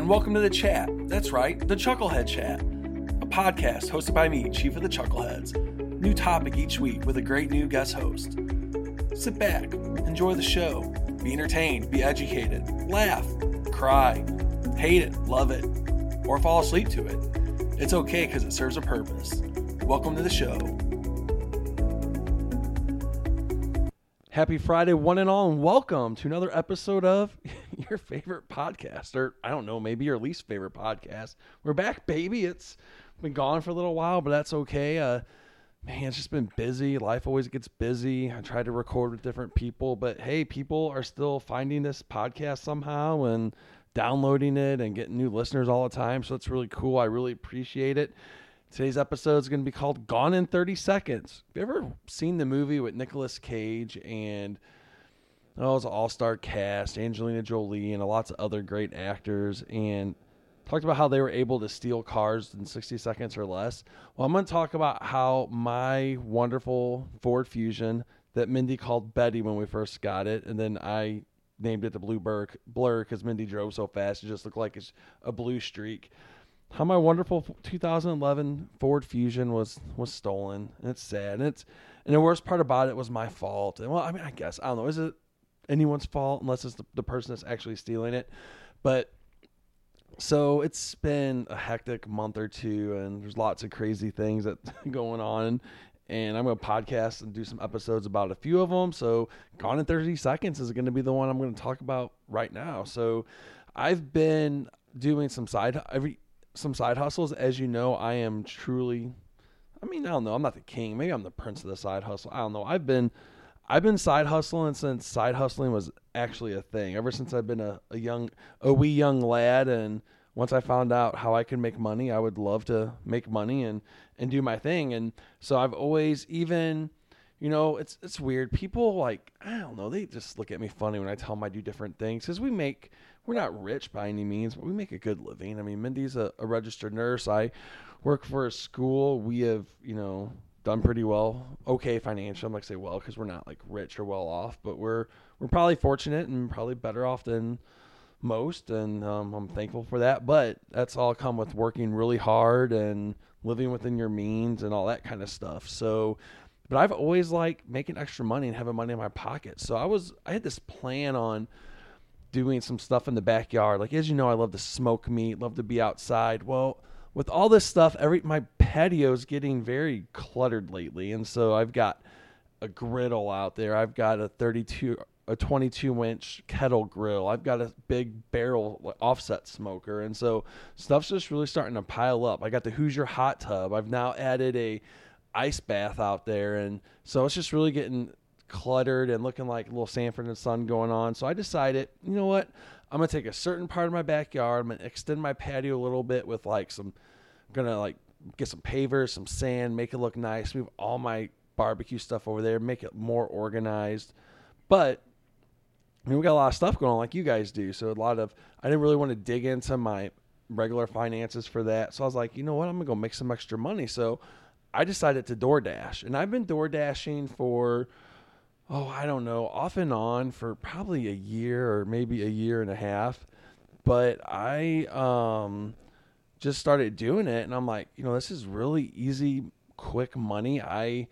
and welcome to the chat. That's right, the Chucklehead Chat, a podcast hosted by me, Chief of the Chuckleheads. New topic each week with a great new guest host. Sit back, enjoy the show, be entertained, be educated, laugh, cry, hate it, love it, or fall asleep to it. It's okay because it serves a purpose. Welcome to the show. Happy Friday, one and all, and welcome to another episode of your favorite podcast, or I don't know, maybe your least favorite podcast. We're back, baby. It's been gone for a little while, but that's okay. Uh, man, it's just been busy. Life always gets busy. I try to record with different people, but hey, people are still finding this podcast somehow and downloading it and getting new listeners all the time. So it's really cool. I really appreciate it. Today's episode is going to be called Gone in 30 Seconds. Have you ever seen the movie with Nicolas Cage and oh, it was an all-star cast, Angelina Jolie and lots of other great actors and talked about how they were able to steal cars in 60 seconds or less. Well, I'm going to talk about how my wonderful Ford Fusion that Mindy called Betty when we first got it and then I named it the Blue Blur because Mindy drove so fast it just looked like it's a blue streak how my wonderful 2011 Ford Fusion was was stolen, and it's sad. And it's and the worst part about it was my fault. And well, I mean, I guess I don't know. Is it anyone's fault unless it's the, the person that's actually stealing it? But so it's been a hectic month or two, and there's lots of crazy things that going on. And I'm going to podcast and do some episodes about a few of them. So, Gone in 30 Seconds is going to be the one I'm going to talk about right now. So, I've been doing some side every some side hustles. As you know, I am truly I mean, I don't know, I'm not the king. Maybe I'm the prince of the side hustle. I don't know. I've been I've been side hustling since side hustling was actually a thing. Ever since I've been a, a young a wee young lad and once I found out how I can make money, I would love to make money and and do my thing. And so I've always even you know, it's it's weird. People like I don't know, they just look at me funny when I tell them I do different things cuz we make we're not rich by any means, but we make a good living. I mean, Mindy's a, a registered nurse. I work for a school. We have, you know, done pretty well, okay financially. I'm like say well because we're not like rich or well off, but we're we're probably fortunate and probably better off than most, and um, I'm thankful for that. But that's all come with working really hard and living within your means and all that kind of stuff. So, but I've always liked making extra money and having money in my pocket. So I was I had this plan on doing some stuff in the backyard. Like as you know, I love to smoke meat, love to be outside. Well, with all this stuff, every my patio's getting very cluttered lately, and so I've got a griddle out there. I've got a 32 a 22 inch kettle grill. I've got a big barrel offset smoker. And so stuff's just really starting to pile up. I got the Hoosier hot tub. I've now added a ice bath out there. And so it's just really getting cluttered and looking like a little Sanford and Son going on. So I decided, you know what? I'm gonna take a certain part of my backyard. I'm gonna extend my patio a little bit with like some, I'm gonna like get some pavers, some sand, make it look nice. Move all my barbecue stuff over there, make it more organized. But I mean, we got a lot of stuff going on like you guys do. So a lot of I didn't really want to dig into my regular finances for that. So I was like, you know what? I'm gonna go make some extra money. So I decided to DoorDash, and I've been DoorDashing for oh, I don't know, off and on for probably a year or maybe a year and a half. But I um, just started doing it, and I'm like, you know, this is really easy, quick money. I,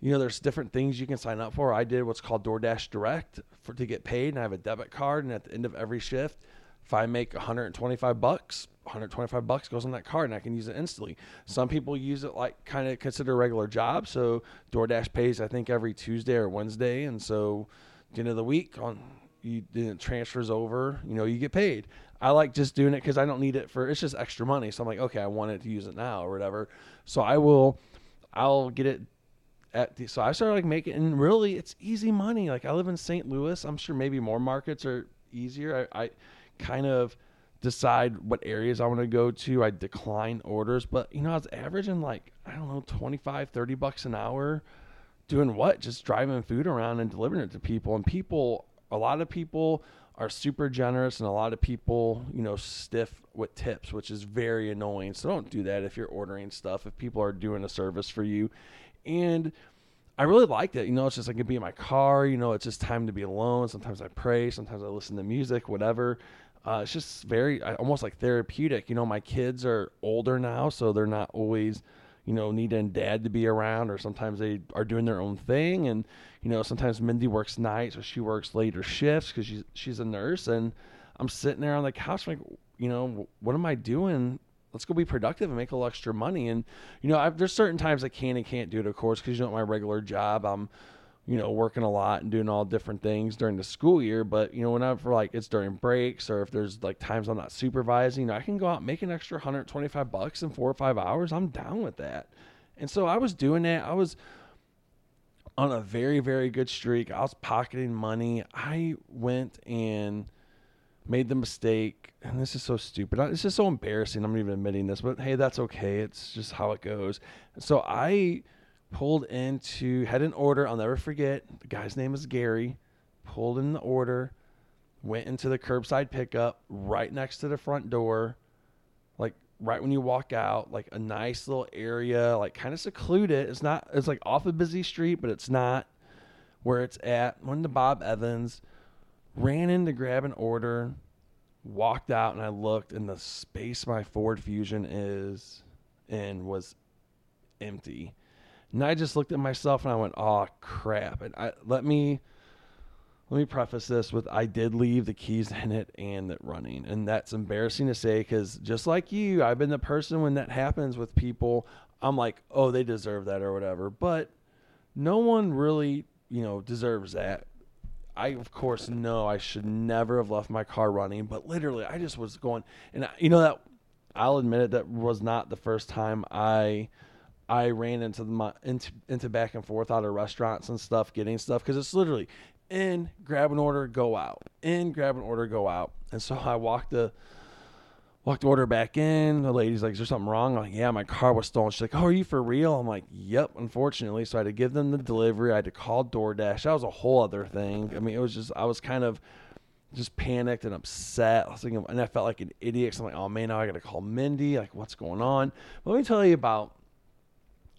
you know, there's different things you can sign up for. I did what's called DoorDash Direct for to get paid, and I have a debit card, and at the end of every shift, if I make 125 bucks, 125 bucks goes on that card and I can use it instantly. Some people use it like kind of consider a regular job. So DoorDash pays I think every Tuesday or Wednesday, and so the end of the week on you then it transfers over, you know, you get paid. I like just doing it because I don't need it for it's just extra money. So I'm like, okay, I want it to use it now or whatever. So I will, I'll get it at the, so I started like making and really it's easy money. Like I live in St. Louis. I'm sure maybe more markets are easier. I, I kind of decide what areas I want to go to. I decline orders, but you know, I was averaging like, I don't know, 25, 30 bucks an hour doing what? Just driving food around and delivering it to people. And people, a lot of people are super generous and a lot of people, you know, stiff with tips, which is very annoying. So don't do that if you're ordering stuff, if people are doing a service for you. And I really liked it. You know, it's just like I can be in my car. You know, it's just time to be alone. Sometimes I pray. Sometimes I listen to music, whatever. Uh, it's just very almost like therapeutic. You know, my kids are older now, so they're not always, you know, needing dad to be around, or sometimes they are doing their own thing. And you know, sometimes Mindy works nights, or she works later shifts because she's she's a nurse, and I'm sitting there on the couch, like, you know, what am I doing? Let's go be productive and make a little extra money. And you know, I've, there's certain times I can and can't do it, of course, because you know, my regular job, I'm you know, working a lot and doing all different things during the school year. But, you know, whenever like it's during breaks or if there's like times I'm not supervising, I can go out and make an extra 125 bucks in four or five hours. I'm down with that. And so I was doing that. I was on a very, very good streak. I was pocketing money. I went and made the mistake. And this is so stupid. It's just so embarrassing. I'm even admitting this, but hey, that's okay. It's just how it goes. So I pulled into, had an order. I'll never forget. The guy's name is Gary. Pulled in the order, went into the curbside pickup right next to the front door, like right when you walk out, like a nice little area, like kind of secluded. It's not, it's like off a busy street, but it's not where it's at. Went to Bob Evans, ran in to grab an order, walked out, and I looked, and the space my Ford Fusion is in was empty and I just looked at myself and I went, "Oh crap!" And I let me let me preface this with I did leave the keys in it and it running, and that's embarrassing to say because just like you, I've been the person when that happens with people. I'm like, "Oh, they deserve that" or whatever, but no one really, you know, deserves that. I of course know I should never have left my car running, but literally I just was going, and I, you know that I'll admit it, that was not the first time I I ran into the into into back and forth out of restaurants and stuff, getting stuff because it's literally in, grab an order, go out, in, grab an order, go out. And so I walked the walked the order back in. The lady's like, "Is there something wrong?" I'm like, "Yeah, my car was stolen." She's like, "Oh, are you for real?" I'm like, "Yep." Unfortunately, so I had to give them the delivery. I had to call DoorDash. That was a whole other thing. I mean, it was just I was kind of just panicked and upset. I was thinking, and I felt like an idiot. So I'm like, "Oh man, now I got to call Mindy. Like, what's going on?" But let me tell you about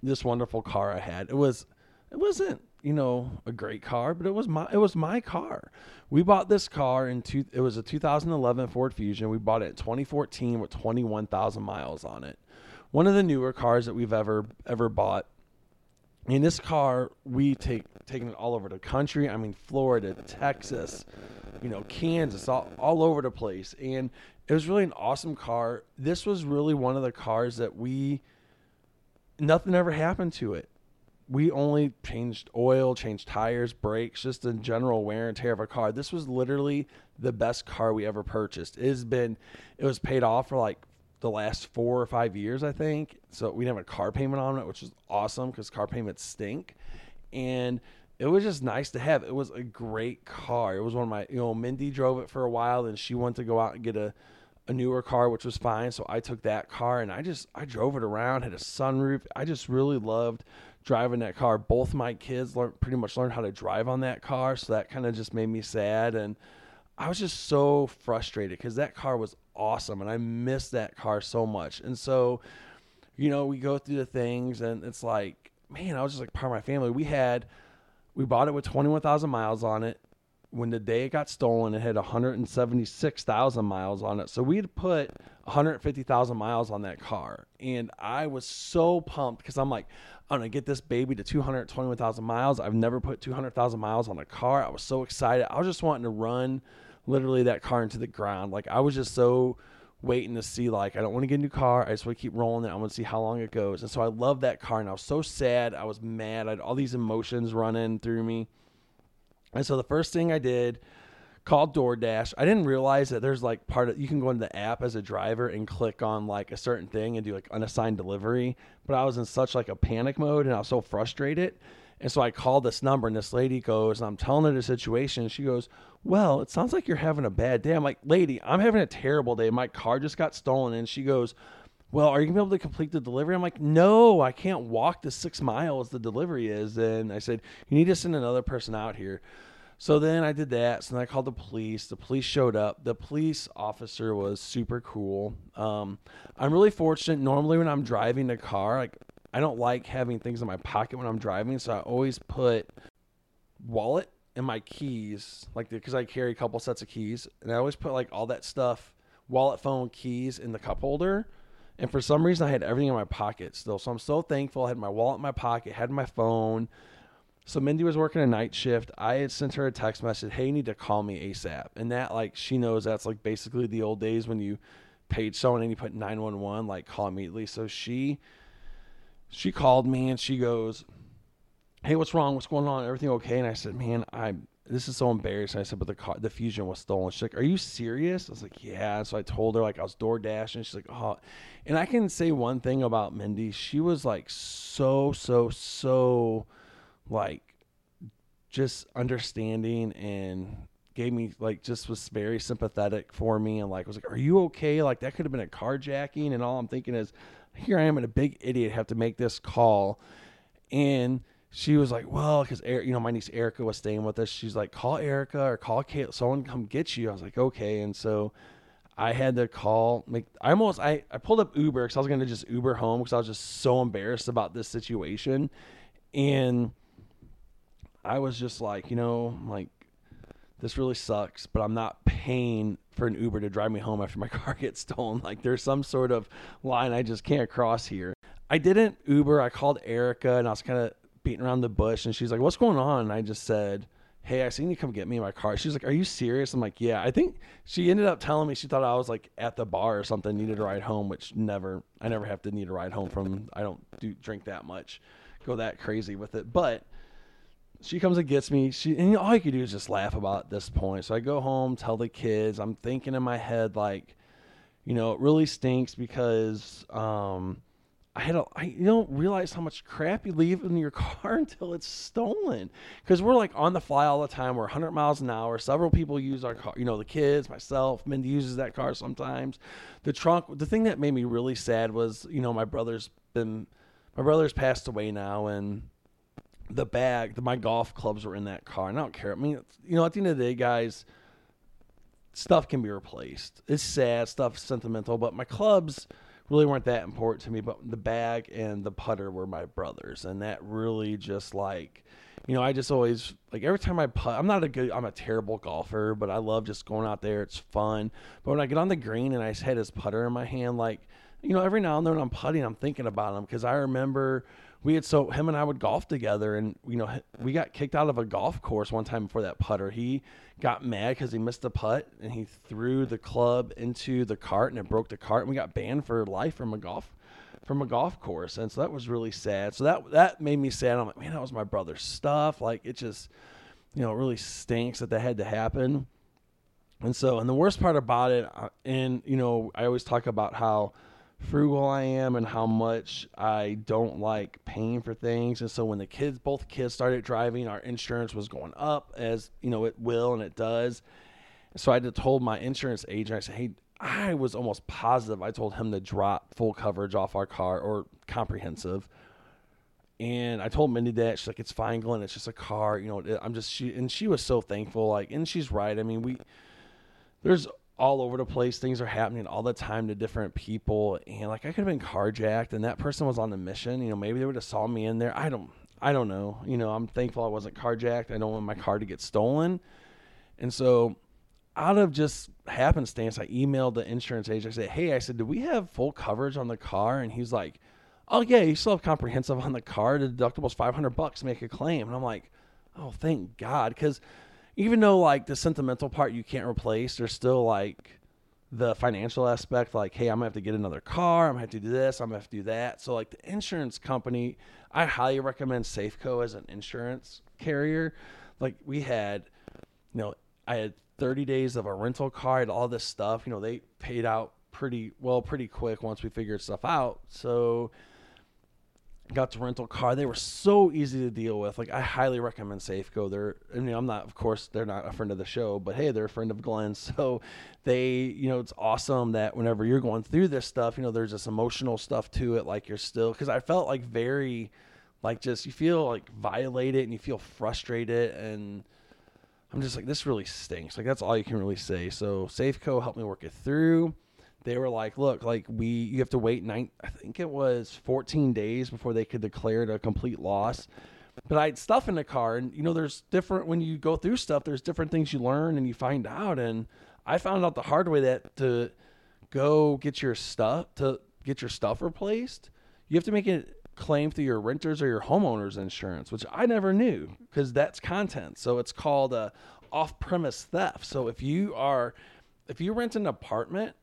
this wonderful car I had. It was it wasn't, you know, a great car, but it was my it was my car. We bought this car in two it was a 2011 Ford Fusion. We bought it in 2014 with 21,000 miles on it. One of the newer cars that we've ever ever bought. In this car, we take taking it all over the country. I mean, Florida, Texas, you know, Kansas, all, all over the place. And it was really an awesome car. This was really one of the cars that we nothing ever happened to it. We only changed oil, changed tires, brakes, just in general wear and tear of a car. This was literally the best car we ever purchased. It has been, it was paid off for like the last four or five years, I think. So we didn't have a car payment on it, which is awesome because car payments stink. And it was just nice to have. It was a great car. It was one of my, you know, Mindy drove it for a while, and she wanted to go out and get a a newer car, which was fine. So I took that car and I just I drove it around, had a sunroof. I just really loved driving that car. Both my kids learned pretty much learned how to drive on that car, so that kind of just made me sad and I was just so frustrated because that car was awesome and I missed that car so much. And so, you know, we go through the things and it's like, man, I was just like part of my family. We had we bought it with 21,000 miles on it when the day it got stolen, it had 176,000 miles on it. So we had put 150,000 miles on that car. And I was so pumped because I'm like, I'm going to get this baby to 221,000 miles. I've never put 200,000 miles on a car. I was so excited. I was just wanting to run literally that car into the ground. Like, I was just so waiting to see, like, I don't want to get a new car. I just want to keep rolling it. I want to see how long it goes. And so I love that car. And I was so sad. I was mad. I had all these emotions running through me. And so the first thing I did, called DoorDash. I didn't realize that there's like part of you can go into the app as a driver and click on like a certain thing and do like unassigned delivery. But I was in such like a panic mode and I was so frustrated. And so I called this number and this lady goes, and I'm telling her the situation. And she goes, Well, it sounds like you're having a bad day. I'm like, Lady, I'm having a terrible day. My car just got stolen. And she goes, Well, are you gonna be able to complete the delivery? I'm like, No, I can't walk the six miles the delivery is. And I said, You need to send another person out here. So then I did that. So then I called the police. The police showed up. The police officer was super cool. Um, I'm really fortunate. Normally, when I'm driving a car, like I don't like having things in my pocket when I'm driving, so I always put wallet in my keys, like because I carry a couple sets of keys, and I always put like all that stuff, wallet, phone, keys in the cup holder. And for some reason, I had everything in my pocket still. So I'm so thankful. I had my wallet in my pocket, had my phone. So Mindy was working a night shift. I had sent her a text message, "Hey, you need to call me ASAP." And that, like, she knows that's like basically the old days when you paid someone and you put nine one one, like, call immediately. So she, she called me and she goes, "Hey, what's wrong? What's going on? Everything okay?" And I said, "Man, I this is so embarrassing." I said, "But the car, the Fusion was stolen." She's like, "Are you serious?" I was like, "Yeah." So I told her like I was door dashing. She's like, "Oh," and I can say one thing about Mindy. She was like so so so like just understanding and gave me like just was very sympathetic for me and like was like, "Are you okay?" Like that could have been a carjacking, and all I'm thinking is, here I am, and a big idiot have to make this call, and she was like, "Well, because you know my niece Erica was staying with us. She's like, call Erica or call someone come get you." I was like, "Okay," and so. I had to call. Make I almost I, I pulled up Uber because I was gonna just Uber home because I was just so embarrassed about this situation, and I was just like, you know, like this really sucks, but I'm not paying for an Uber to drive me home after my car gets stolen. Like there's some sort of line I just can't cross here. I didn't Uber. I called Erica and I was kind of beating around the bush and she's like, "What's going on?" And I just said, "Hey, I seen you come get me in my car." She's like, "Are you serious?" I'm like, "Yeah." I think she ended up telling me she thought I was like at the bar or something, needed a ride home, which never I never have to need a ride home from I don't do drink that much. Go that crazy with it. But she comes and gets me. She and all I could do is just laugh about this point. So I go home, tell the kids. I'm thinking in my head like, you know, it really stinks because um, I had a I you don't realize how much crap you leave in your car until it's stolen. Because we're like on the fly all the time. We're 100 miles an hour. Several people use our car. You know, the kids, myself, Mindy uses that car sometimes. The trunk. The thing that made me really sad was, you know, my brother's been, my brother's passed away now, and the bag, the, my golf clubs were in that car. And I don't care. I mean, you know, at the end of the day, guys, stuff can be replaced. It's sad, stuff sentimental, but my clubs really weren't that important to me. But the bag and the putter were my brothers, and that really just like, you know, I just always like every time I putt. I'm not a good, I'm a terrible golfer, but I love just going out there. It's fun. But when I get on the green and I had his putter in my hand, like, you know, every now and then I'm putting, I'm thinking about him because I remember we had so him and I would golf together, and you know we got kicked out of a golf course one time before that putter. He got mad because he missed a putt, and he threw the club into the cart, and it broke the cart, and we got banned for life from a golf from a golf course, and so that was really sad. So that that made me sad. I'm like, man, that was my brother's stuff. Like it just, you know, it really stinks that that had to happen. And so, and the worst part about it, uh, and you know, I always talk about how frugal I am and how much I don't like paying for things. And so when the kids, both kids started driving, our insurance was going up as, you know, it will and it does. So I told my insurance agent, I said, hey, I was almost positive I told him to drop full coverage off our car or comprehensive. And I told Mindy that she's like, it's fine, Glenn. It's just a car. You know, I'm just, she, and she was so thankful. Like, and she's right. I mean, we, there's all over the place. Things are happening all the time to different people, and like I could have been carjacked, and that person was on the mission. You know, maybe they would have saw me in there. I don't, I don't know. You know, I'm thankful I wasn't carjacked. I don't want my car to get stolen, and so out of just happenstance, I emailed the insurance agent. I said, "Hey, I said, do we have full coverage on the car?" And he's like, "Oh yeah, you still have comprehensive on the car. The deductible's 500 bucks make a claim." And I'm like, "Oh, thank God," because even though like the sentimental part you can't replace, there's still like the financial aspect like hey i'm gonna have to get another car i'm gonna have to do this i'm gonna have to do that. So like the insurance company i highly recommend safeco as an insurance carrier. Like we had you know i had 30 days of a rental car and all this stuff you know they paid out pretty well pretty quick once we figured stuff out. So got to rental car. They were so easy to deal with. Like I highly recommend Safeco. They're I mean I'm not of course they're not a friend of the show, but hey, they're a friend of Glenn. So they, you know, it's awesome that whenever you're going through this stuff, you know, there's this emotional stuff to it like you're still cuz I felt like very like just you feel like violated and you feel frustrated and I'm just like this really stinks. Like that's all you can really say. So Safeco helped me work it through they were like, look, like we, you have to wait nine, I think it was 14 days before they could declare it a complete loss. but I had stuff in the car, and you know, there's different when you go through stuff. There's different things you learn and you find out, and I found out the hard way that to go get your stuff to get your stuff replaced, you have to make a claim through your renters or your homeowners insurance, which I never knew because that's content. So it's called a off-premise theft. So if you are if you rent an apartment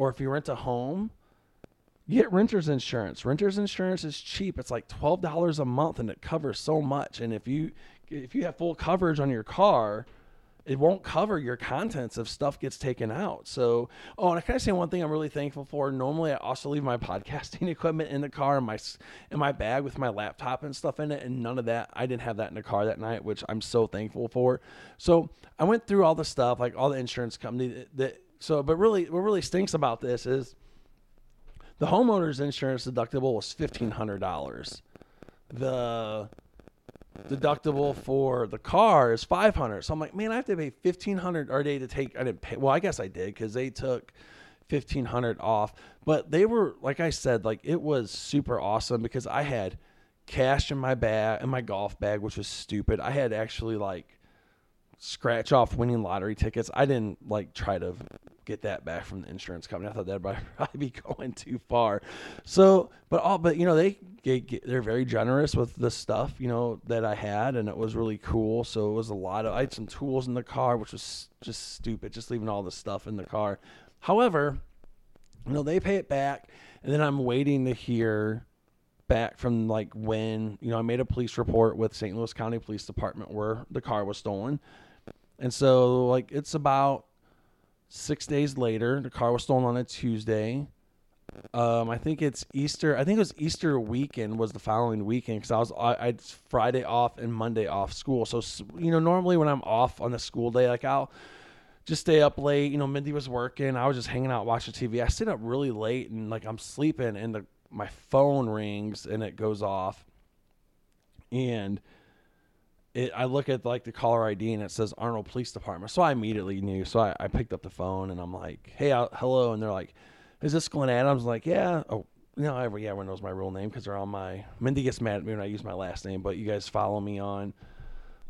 or if you rent a home, get renters insurance. Renters insurance is cheap. It's like twelve dollars a month, and it covers so much. And if you if you have full coverage on your car, it won't cover your contents if stuff gets taken out. So, oh, and I can I say one thing I'm really thankful for? Normally, I also leave my podcasting equipment in the car in my in my bag with my laptop and stuff in it, and none of that. I didn't have that in the car that night, which I'm so thankful for. So, I went through all the stuff, like all the insurance company that. So, but really, what really stinks about this is the homeowner's insurance deductible was fifteen hundred dollars. The deductible for the car is 500 so i'm like man i have to pay 1500 our day to take i didn't pay well i guess i did because they took 1500 off but they were like i said like it was super awesome because i had cash in my bag in my golf bag which was stupid i had actually like scratch off winning lottery tickets. I didn't like try to get that back from the insurance company. I thought that'd probably be going too far. So, but all, but you know, they they're very generous with the stuff you know that I had, and it was really cool. So it was a lot of. I had some tools in the car, which was just stupid, just leaving all the stuff in the car. However, you know, they pay it back, and then I'm waiting to hear back from like when you know I made a police report with St. Louis County Police Department where the car was stolen and so, like, it's about six days later. The car was stolen on a Tuesday. Um, I think it's Easter. I think it was Easter weekend was the following weekend because I was I, I Friday off and Monday off school. So you know, normally when I'm off on the school day, like I'll just stay up late. You know, Mindy was working. I was just hanging out watching TV. I stayed up really late and like I'm sleeping and the my phone rings and it goes off, and it, I look at like the caller ID and it says Arnold Police Department. So I immediately knew. So I, I picked up the phone and I'm like, hey, uh, hello. And they're like, is this Glenn Adams? I'm like, yeah. Oh, no, every, yeah, everyone knows my real name because they're on my. Mindy gets mad at me when I use my last name, but you guys follow me on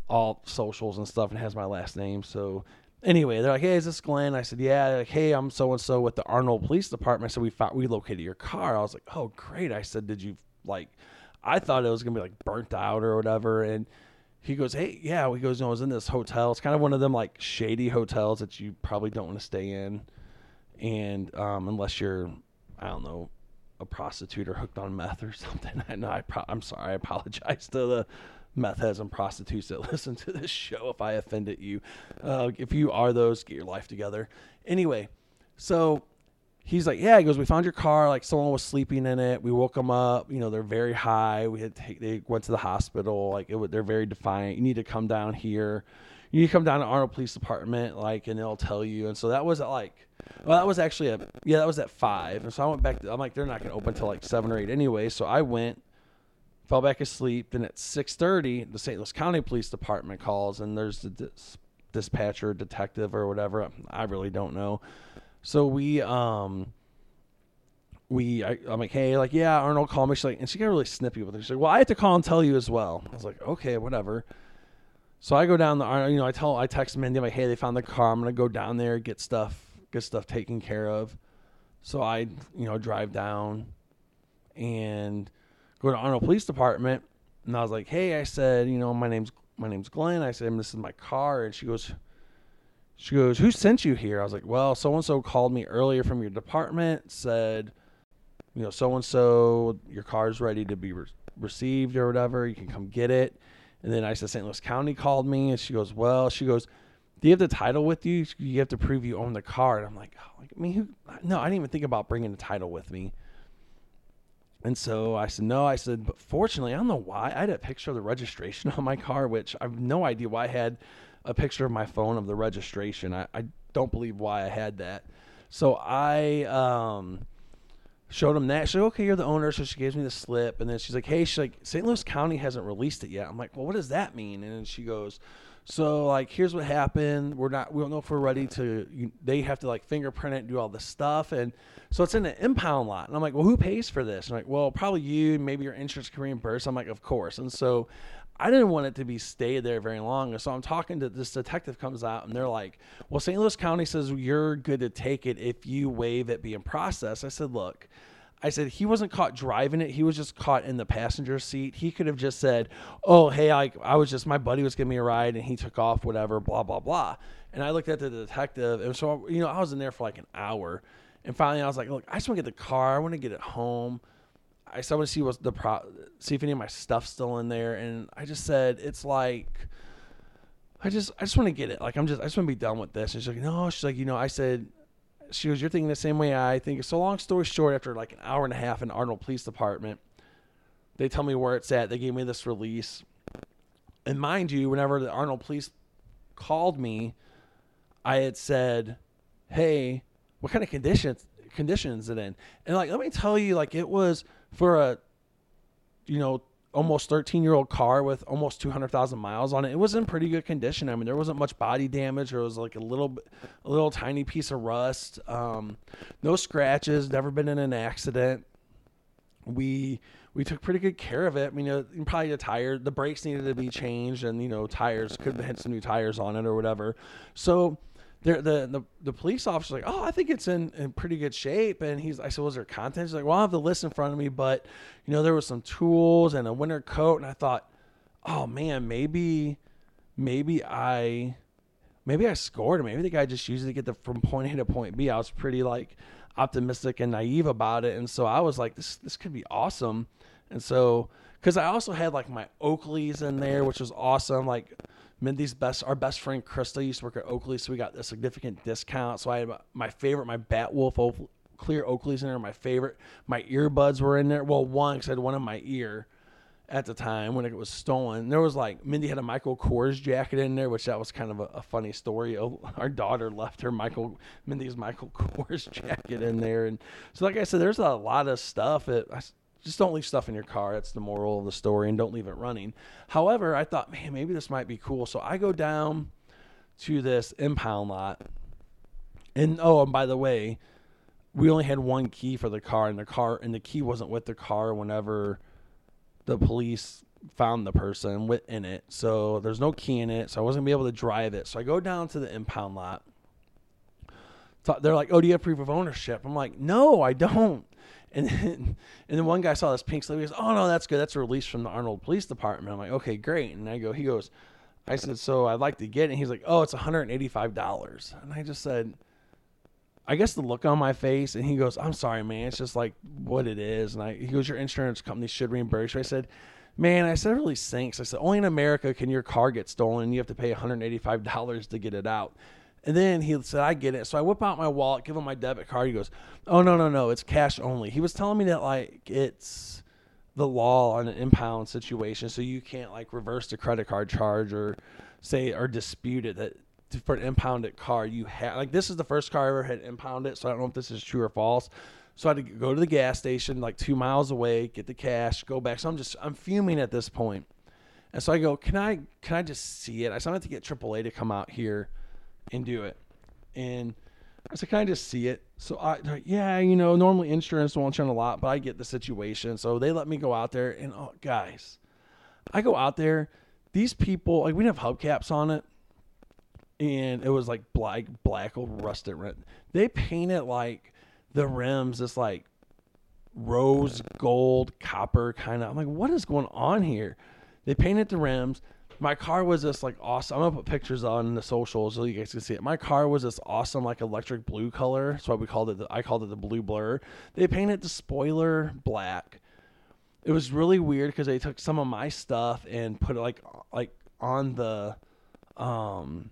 all socials and stuff and has my last name. So anyway, they're like, hey, is this Glenn? I said, yeah. They're like, hey, I'm so and so with the Arnold Police Department. So we found, we located your car. I was like, oh, great. I said, did you like, I thought it was to be like burnt out or whatever. And, he goes, hey, yeah. He goes, no, I was in this hotel. It's kind of one of them like shady hotels that you probably don't want to stay in, and um, unless you're, I don't know, a prostitute or hooked on meth or something. I know. I pro- I'm sorry. I apologize to the meth heads and prostitutes that listen to this show if I offended you. Uh, if you are those, get your life together. Anyway, so he's like, yeah, he goes, we found your car. Like someone was sleeping in it. We woke them up. You know, they're very high. We had take, they went to the hospital. Like it, they're very defiant. You need to come down here. You need to come down to Arnold Police Department. Like, and they'll tell you. And so that was at like, well, that was actually a, yeah, that was at five. And so I went back. To, I'm like, they're not to open until like seven or eight anyway. So I went, fell back asleep. Then at 6:30, the St. Louis County Police Department calls, and there's the dis- dispatcher, detective, or whatever. I really don't know so we um we I, am like, hey, like, yeah, Arnold called me. She's like, and she got really snippy with it. She's like, well, I have to call and tell you as well. I was like, okay, whatever. So I go down the, you know, I tell, I text Mindy, I'm like, hey, they found the car. I'm gonna go down there, get stuff, get stuff taken care of. So I, you know, drive down and go to Arnold Police Department, and I was like, hey, I said, you know, my name's my name's Glenn. I said, this is my car, and she goes, she goes, Who sent you here? I was like, Well, so and so called me earlier from your department, said, you know, so and so, your car's ready to be re- received or whatever. You can come get it. And then I said, St. Louis County called me, and she goes, Well, she goes, Do you have the title with you? You have to prove you own the car. And I'm like, oh, I mean, who? No, I didn't even think about bringing the title with me. And so I said, no. I said, but fortunately, I don't know why. I had a picture of the registration on my car, which I have no idea why I had a picture of my phone of the registration. I, I don't believe why I had that. So I um, showed him that. She's like, okay, you're the owner. So she gives me the slip. And then she's like, hey, she's like, St. Louis County hasn't released it yet. I'm like, well, what does that mean? And then she goes, so like, here's what happened. We're not, we don't know if we're ready to, you, they have to like fingerprint it and do all this stuff. And so it's in an impound lot. And I'm like, well, who pays for this? And I'm like, well, probably you, maybe your insurance can reimburse. I'm like, of course. And so I didn't want it to be stayed there very long. So I'm talking to this detective comes out and they're like, well, St. Louis County says you're good to take it if you waive it being processed. I said, look, I said he wasn't caught driving it. He was just caught in the passenger seat. He could have just said, "Oh, hey, I, I was just my buddy was giving me a ride and he took off, whatever, blah blah blah." And I looked at the detective, and so you know I was in there for like an hour, and finally I was like, "Look, I just want to get the car. I want to get it home. I still want to see what's the pro, see if any of my stuff's still in there." And I just said, "It's like." I just I just want to get it. Like I'm just I just want to be done with this. And she's like, no. She's like, you know, I said she goes, You're thinking the same way I think. So, long story short, after like an hour and a half in Arnold Police Department, they tell me where it's at. They gave me this release. And mind you, whenever the Arnold Police called me, I had said, Hey, what kind of conditions conditions it in? And like, let me tell you, like it was for a you know, almost 13 year old car with almost 200,000 miles on it. It was in pretty good condition. I mean, there wasn't much body damage. There was like a little, a little tiny piece of rust. Um, no scratches. Never been in an accident. We we took pretty good care of it. I mean, know, probably the tire, the brakes needed to be changed, and you know, tires could have had some new tires on it or whatever. So the, the the police officer's like, oh, I think it's in, in pretty good shape. And he's, I said, was there content? He's like, well, I have the list in front of me, but you know, there was some tools and a winter coat. And I thought, oh man, maybe, maybe I, maybe I scored. Maybe the guy just used it to get the from point A to point B. I was pretty like optimistic and naive about it, and so I was like, this this could be awesome. And so, because I also had like my Oakleys in there, which was awesome. Like Mindy's best, our best friend Krista used to work at Oakley, so we got a significant discount. So I had my favorite, my Batwolf o- clear Oakleys in there. My favorite, my earbuds were in there. Well, one because I had one in my ear at the time when it was stolen. There was like Mindy had a Michael Kors jacket in there, which that was kind of a, a funny story. Oh, our daughter left her Michael Mindy's Michael Kors jacket in there, and so like I said, there's a lot of stuff. It, I, just don't leave stuff in your car. That's the moral of the story, and don't leave it running. However, I thought, man, maybe this might be cool. So I go down to this impound lot, and oh, and by the way, we only had one key for the car, and the car and the key wasn't with the car whenever the police found the person within it. So there's no key in it, so I wasn't gonna be able to drive it. So I go down to the impound lot. So they're like, "Oh, do you have proof of ownership?" I'm like, "No, I don't." And then, and then one guy saw this pink slip. He goes, "Oh no, that's good. That's a release from the Arnold Police Department." I'm like, "Okay, great." And I go, he goes, I said, "So I'd like to get it." And he's like, "Oh, it's 185 dollars." And I just said, I guess the look on my face, and he goes, "I'm sorry, man. It's just like what it is." And I, he goes, "Your insurance company should reimburse you." I said, "Man, I said it really sinks." I said, "Only in America can your car get stolen, and you have to pay 185 dollars to get it out." And then he said, I get it. So I whip out my wallet, give him my debit card. He goes, Oh, no, no, no. It's cash only. He was telling me that, like, it's the law on an impound situation. So you can't, like, reverse the credit card charge or say, or dispute it that for an impounded car, you have, like, this is the first car I ever had impounded. So I don't know if this is true or false. So I had to go to the gas station, like, two miles away, get the cash, go back. So I'm just, I'm fuming at this point. And so I go, Can I, can I just see it? I I have to get AAA to come out here and do it. And I said, can I just see it? So I, like, yeah, you know, normally insurance won't run a lot, but I get the situation. So they let me go out there and oh, guys, I go out there. These people, like we didn't have hubcaps on it, and it was like black, black old rusted red. They painted like the rims, this like rose gold copper kind of. I'm like, what is going on here? They painted the rims my car was this like awesome. I'm gonna put pictures on the socials so you guys can see it. My car was this awesome like electric blue color. That's why we called it. The, I called it the blue blur. They painted the spoiler black. It was really weird because they took some of my stuff and put it like like on the um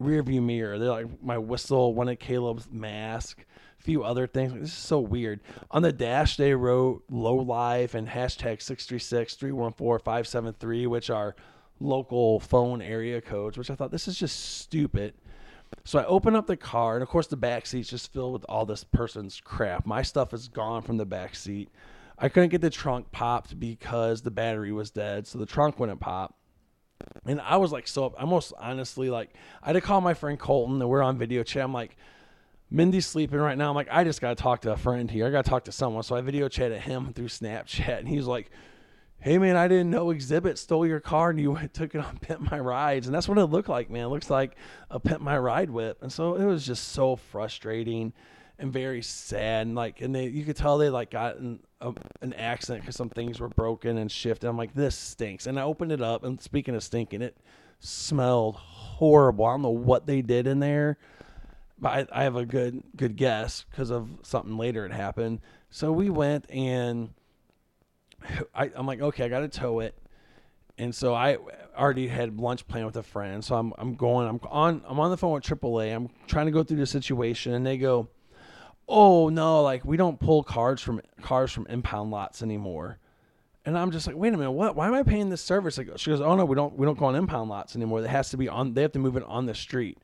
rear view mirror. They're like my whistle, one of Caleb's mask few other things. This is so weird. On the dash, they wrote low life and hashtag 636 314 573, which are local phone area codes, which I thought this is just stupid. So I open up the car, and of course, the back seat's just filled with all this person's crap. My stuff is gone from the back seat. I couldn't get the trunk popped because the battery was dead, so the trunk wouldn't pop. And I was like, so I almost honestly, like, I had to call my friend Colton, and we're on video chat. I'm like, Mindy's sleeping right now. I'm like, I just got to talk to a friend here. I got to talk to someone. So I video chatted him through Snapchat, and he's like, hey man, I didn't know Xzibit stole your car and you took it on Pimp My Rides. And that's what it looked like, man. It looks like a Pimp My Ride whip. And so it was just so frustrating and very sad. And like, and they, you could tell they like got in a, an accident because some things were broken and shifted. I'm like, this stinks. And I opened it up. And speaking of stinking, it smelled horrible. I don't know what they did in there. But I, I have a good good guess because of something later it happened. So we went and I, I'm like, okay, I got to tow it. And so I already had lunch planned with a friend. So I'm, I'm going, I'm on, I'm on the phone with AAA. I'm trying to go through the situation and they go, oh no, like we don't pull cars from cars from impound lots anymore. And I'm just like, wait a minute, what? Why am I paying this service? Like, she goes, oh no, we don't, we don't go on impound lots anymore. That has to be on. They have to move it on the street.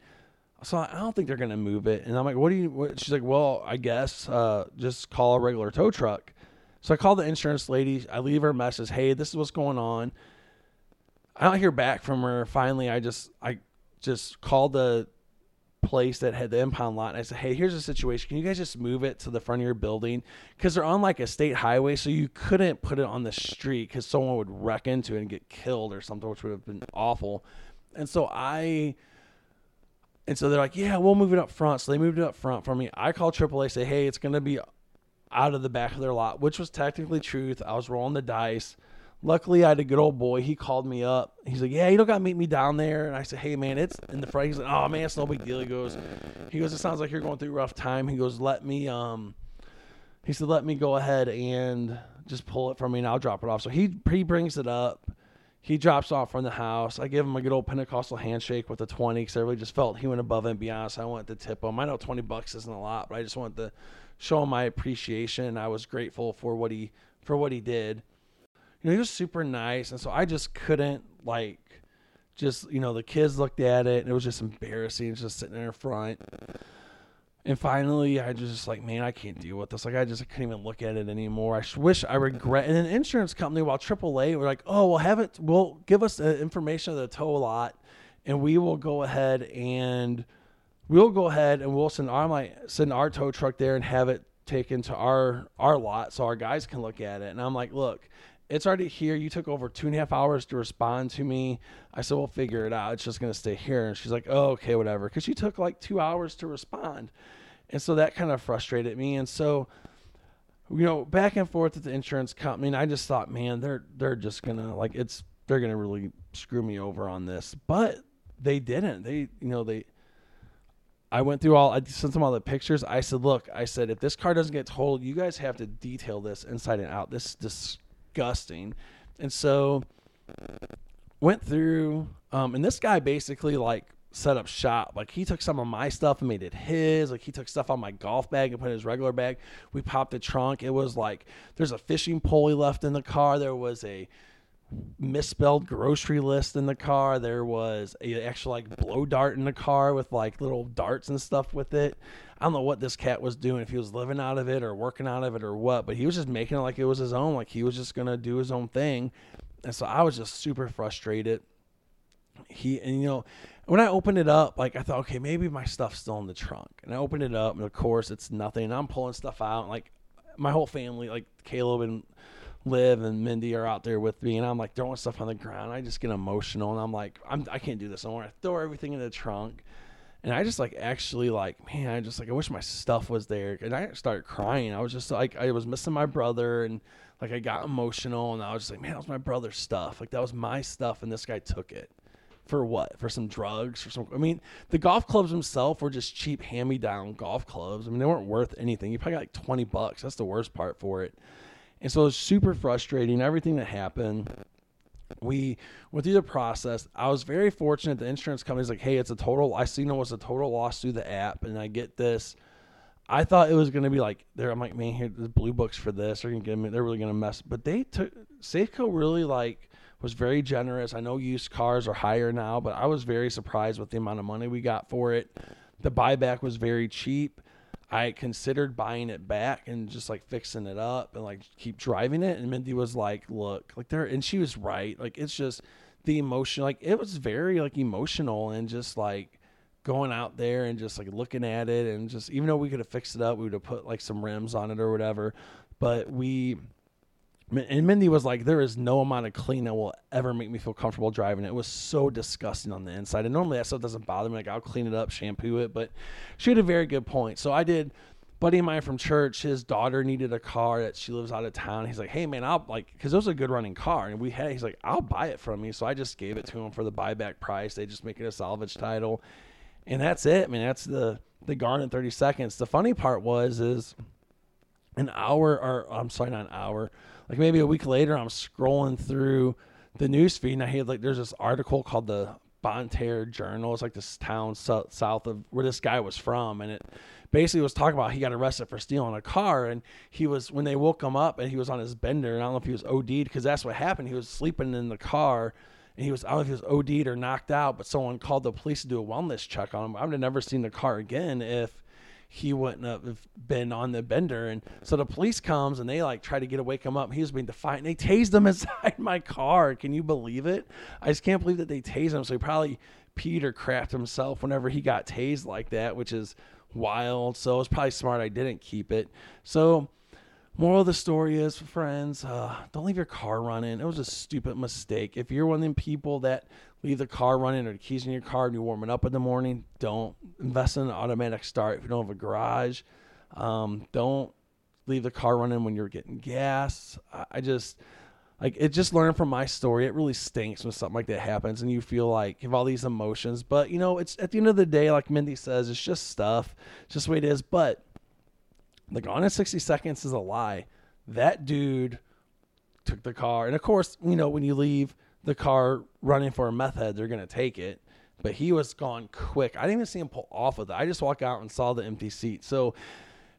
So I don't think they're gonna move it. And I'm like, what do you? What? She's like, well, I guess uh, just call a regular tow truck. So I call the insurance lady. I leave her a message. Hey, this is what's going on. I don't hear back from her. Finally, I just I just called the place that had the impound lot and I said, Hey, here's the situation. Can you guys just move it to the front of your building? Because they're on like a state highway, so you couldn't put it on the street because someone would wreck into it and get killed or something, which would have been awful. And so I and so they're like, Yeah, we'll move it up front. So they moved it up front for me. I call AAA, say, Hey, it's gonna be out of the back of their lot, which was technically truth. I was rolling the dice. Luckily, I had a good old boy. He called me up. He's like, "Yeah, you don't got to meet me down there." And I said, "Hey, man, it's in the front." He's like, "Oh man, it's no big deal." He goes, "He goes, it sounds like you're going through a rough time." He goes, "Let me um," he said, "Let me go ahead and just pull it from me, and I'll drop it off." So he he brings it up. He drops off from the house. I give him a good old Pentecostal handshake with a twenty because I really just felt he went above and beyond. So I wanted to tip him. I know twenty bucks isn't a lot, but I just wanted to show him my appreciation. I was grateful for what he for what he did. You know, he was super nice, and so I just couldn't like just you know the kids looked at it and it was just embarrassing just sitting in front and finally i just like man i can't deal with this like i just I couldn't even look at it anymore i wish i regret and an insurance company while aaa were like oh well have it we'll give us the information of the tow lot and we will go ahead and we'll go ahead and we'll send our like send our tow truck there and have it taken to our our lot so our guys can look at it. And I'm like, look, it's already here. You took over two and a half hours to respond to me. I said, we'll figure it out. It's just gonna stay here. And she's like, oh, okay, whatever. Because she took like two hours to respond, and so that kind of frustrated me. And so you know, back and forth with the insurance company, and I just thought, man, they're they're just gonna like it's they're gonna really screw me over on this. But they didn't. They you know they I went through all. I sent them all the pictures. I said, "Look, I said if this car doesn't get totaled, you guys have to detail this inside and out. This is disgusting." And so went through, um, and this guy basically like set up shop. Like he took some of my stuff and made it his. Like he took stuff on my golf bag and put in his regular bag. We popped the trunk. It was like there's a fishing pole he left in the car. There was a misspelled grocery list in the car. There was a actual like blow dart in the car with like little darts and stuff with it. I don't know what this cat was doing, if he was living out of it or working out of it or what, but he was just making it like it was his own, like he was just gonna do his own thing. And so I was just super frustrated. He and you know, when I opened it up, like I thought, okay, maybe my stuff's still in the trunk. And I opened it up, and of course it's nothing. And I'm pulling stuff out, and like my whole family, like Caleb and Liv and Mindy are out there with me, and I'm like throwing stuff on the ground. I just get emotional, and I'm like, I'm I can't do this anymore. I throw everything in the trunk, and I just like actually like, man, I just like I wish my stuff was there, and I started crying. I was just like, I was missing my brother, and like I got emotional, and I was just like, man, that was my brother's stuff. Like that was my stuff, and this guy took it. For what? For some drugs? For some? I mean, the golf clubs themselves were just cheap hand-me-down golf clubs. I mean, they weren't worth anything. You probably got like twenty bucks. That's the worst part for it. And so it was super frustrating, everything that happened. We went through the process. I was very fortunate. The insurance company's like, hey, it's a total, I see no it's a total loss through the app. And I get this. I thought it was going to be like, there. I'm like, man, here, the blue books for this. They're going to give me, they're really going to mess. But they took, Safeco really like, was very generous. I know used cars are higher now, but I was very surprised with the amount of money we got for it. The buyback was very cheap. I considered buying it back and just like fixing it up and like keep driving it. And Mindy was like, look, like there, and she was right. Like it's just the emotion, like it was very like emotional and just like going out there and just like looking at it and just, even though we could have fixed it up, we would have put like some rims on it or whatever. But we, and Mindy was like, "There is no amount of clean that will ever make me feel comfortable driving." It It was so disgusting on the inside, and normally that stuff doesn't bother me. Like I'll clean it up, shampoo it, but she had a very good point. So I did. Buddy of mine from church, his daughter needed a car that she lives out of town. He's like, "Hey man, I'll like," because it was a good running car, and we had. He's like, "I'll buy it from you." So I just gave it to him for the buyback price. They just make it a salvage title, and that's it. I mean, that's the the Gone in thirty seconds. The funny part was is an hour or I'm sorry, not an hour like maybe a week later, I'm scrolling through the news feed and I had like there's this article called the Bonne Terre Journal. It's like this town so- south of where this guy was from, and it basically was talking about he got arrested for stealing a car, and he was when they woke him up and he was on his bender, and I don't know if he was OD'd because that's what happened. He was sleeping in the car. And he was, I don't know if he was OD'd or knocked out, but someone called the police to do a wellness check on him. I would have never seen the car again if he wouldn't have been on the bender. And so the police comes and they like try to get to wake him up. He was being defiant. They tased him inside my car. Can you believe it? I just can't believe that they tased him. So he probably peed or crapped himself whenever he got tased like that, which is wild. So it's probably smart I didn't keep it. So moral of the story is, friends, uh, don't leave your car running. It was a stupid mistake. If you're one of them people that leave the car running or the keys in your car and you're warming up in the morning, don't invest in an automatic start if you don't have a garage. Um, don't leave the car running when you're getting gas. I, I just like it just learning from my story. It really stinks when something like that happens and you feel like you have all these emotions. But you know, it's at the end of the day, like Mindy says, it's just stuff. It's just the way it is. But the gone in 60 seconds is a lie. That dude took the car. And of course, you know, when you leave the car running for a meth head, they're to take it. But he was gone quick. I didn't even see him pull off of it. I just walked out and saw the empty seat. So,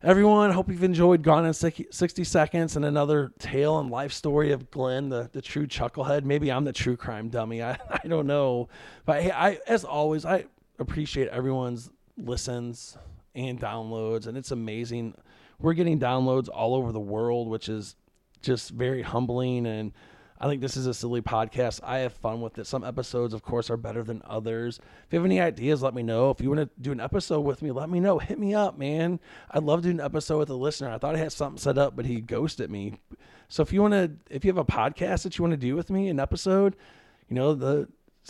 everyone, hope you've enjoyed Gone in 60 Seconds and another tale and life story of Glenn, the, the true chucklehead. Maybe I'm the true crime dummy. I, I don't know. But hey, I, as always, I appreciate everyone's listens and downloads. And it's amazing. We're getting downloads all over the world, which is just very humbling and I think this is a silly podcast. I have fun with it. Some episodes, of course, are better than others. If you have any ideas, let me know. If you want to do an episode with me, let me know. Hit me up, man. I'd love to do an episode with a listener. I thought I had something set up, but he ghosted me. So if you want to, if you have a podcast that you want to do with me, an episode, you know, the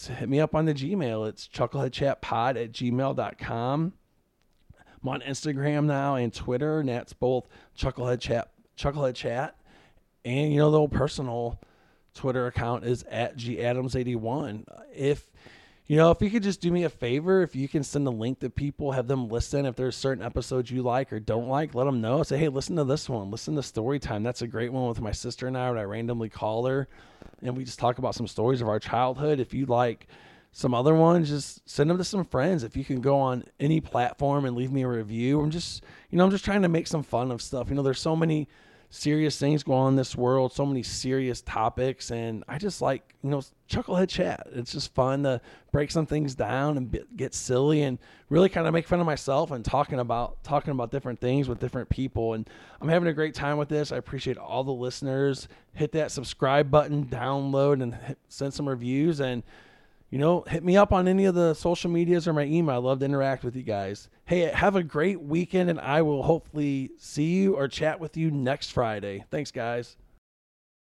hit me up on the Gmail. It's chuckleheadchatpod at gmail.com. I'm on Instagram now and Twitter, and that's both Chucklehead Chat, Chucklehead Chat, and you know the old personal Twitter account is at gadams81. If you know, if you could just do me a favor, if you can send a link to people, have them listen. If there's certain episodes you like or don't like, let them know. Say, hey, listen to this one. Listen to Story Time. That's a great one with my sister and I. When I randomly call her, and we just talk about some stories of our childhood. If you like some other ones, just send them to some friends. If you can go on any platform and leave me a review, I'm just, you know, I'm just trying to make some fun of stuff. You know, there's so many serious things going on in this world, so many serious topics, and I just like you know chucklehead chat. It's just fun to break some things down and get silly and really kind of make fun of myself and talking about talking about different things with different people. And I'm having a great time with this. I appreciate all the listeners. Hit that subscribe button, download, and send some reviews and you know, hit me up on any of the social medias or my email. I love to interact with you guys. Hey, have a great weekend, and I will hopefully see you or chat with you next Friday. Thanks, guys.